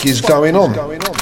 Fuck is going on?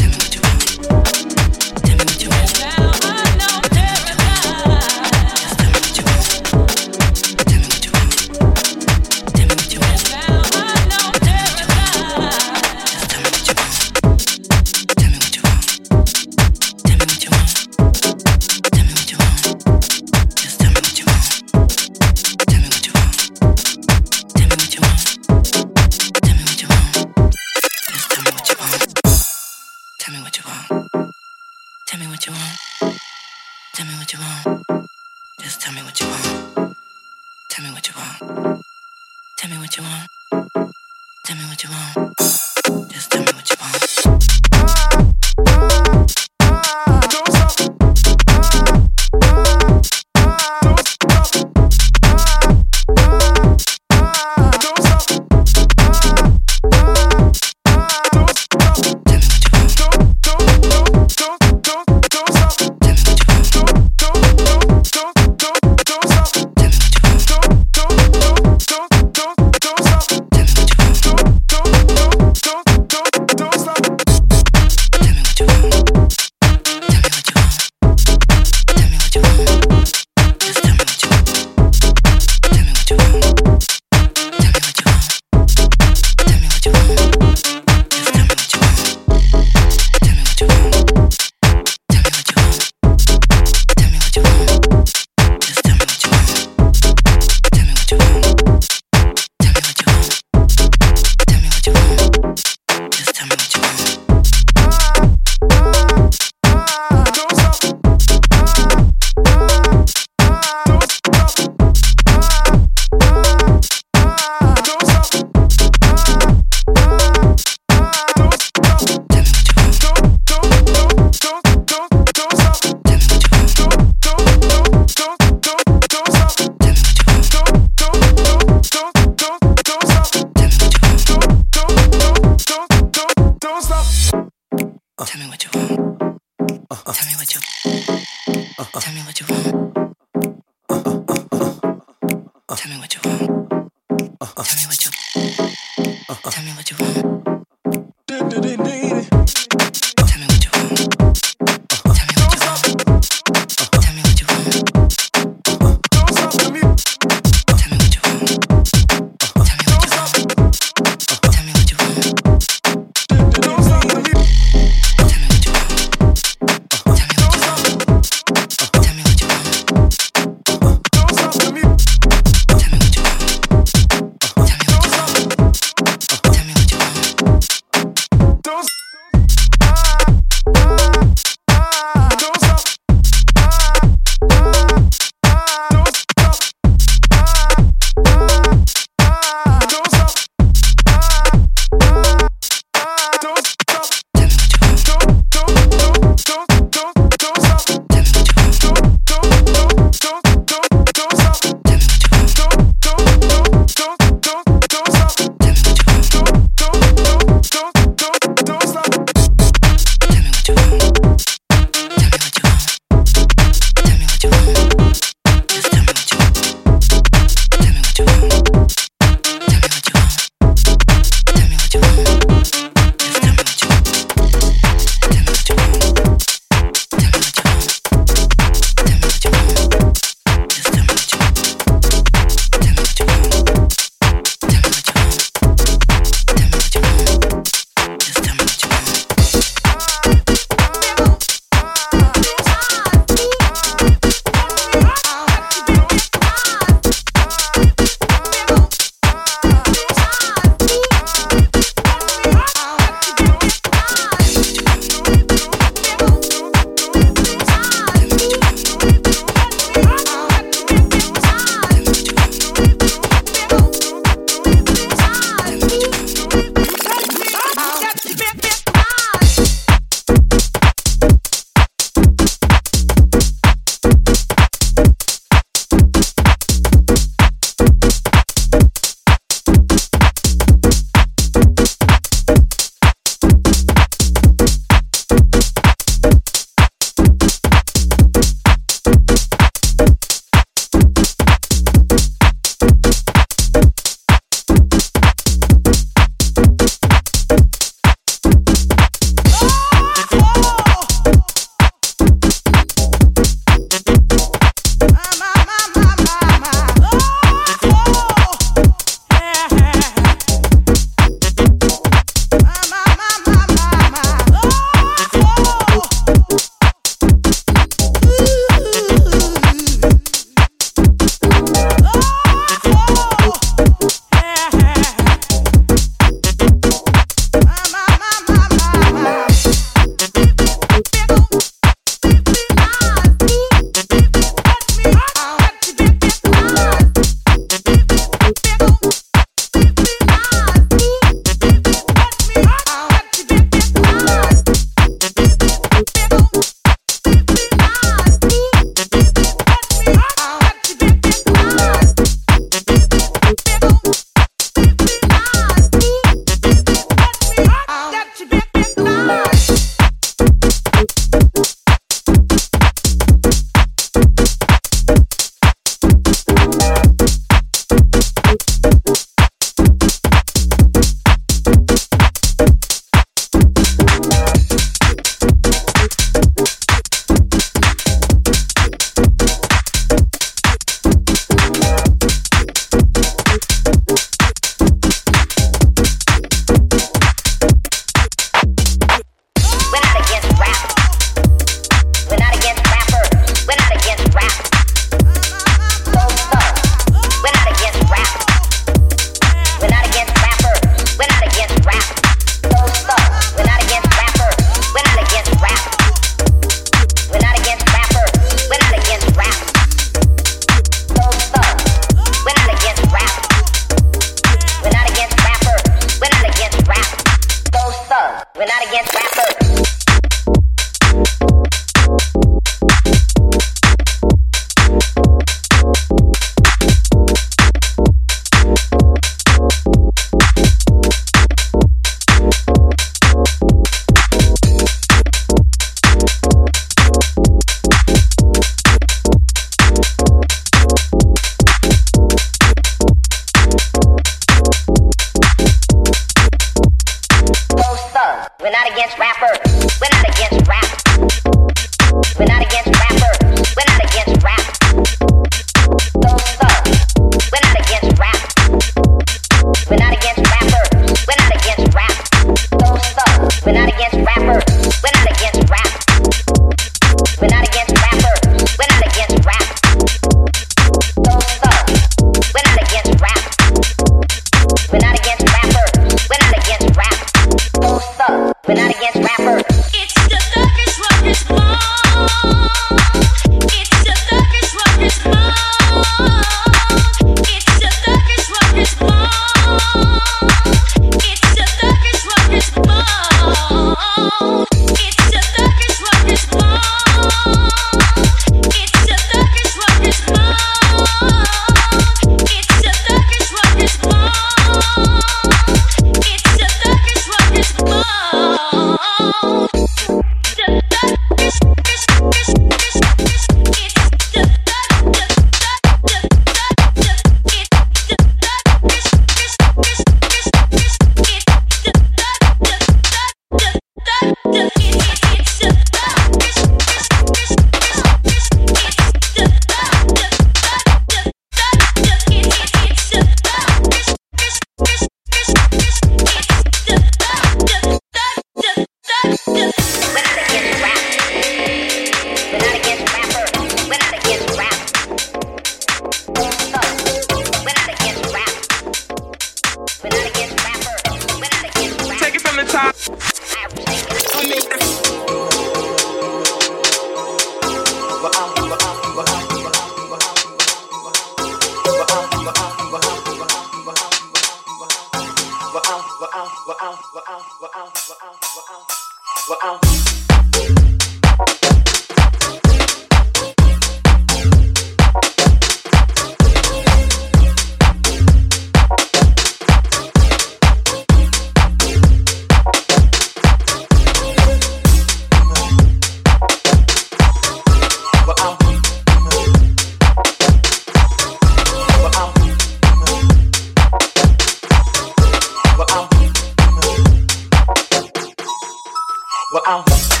Well, I'm.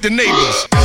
the neighbors.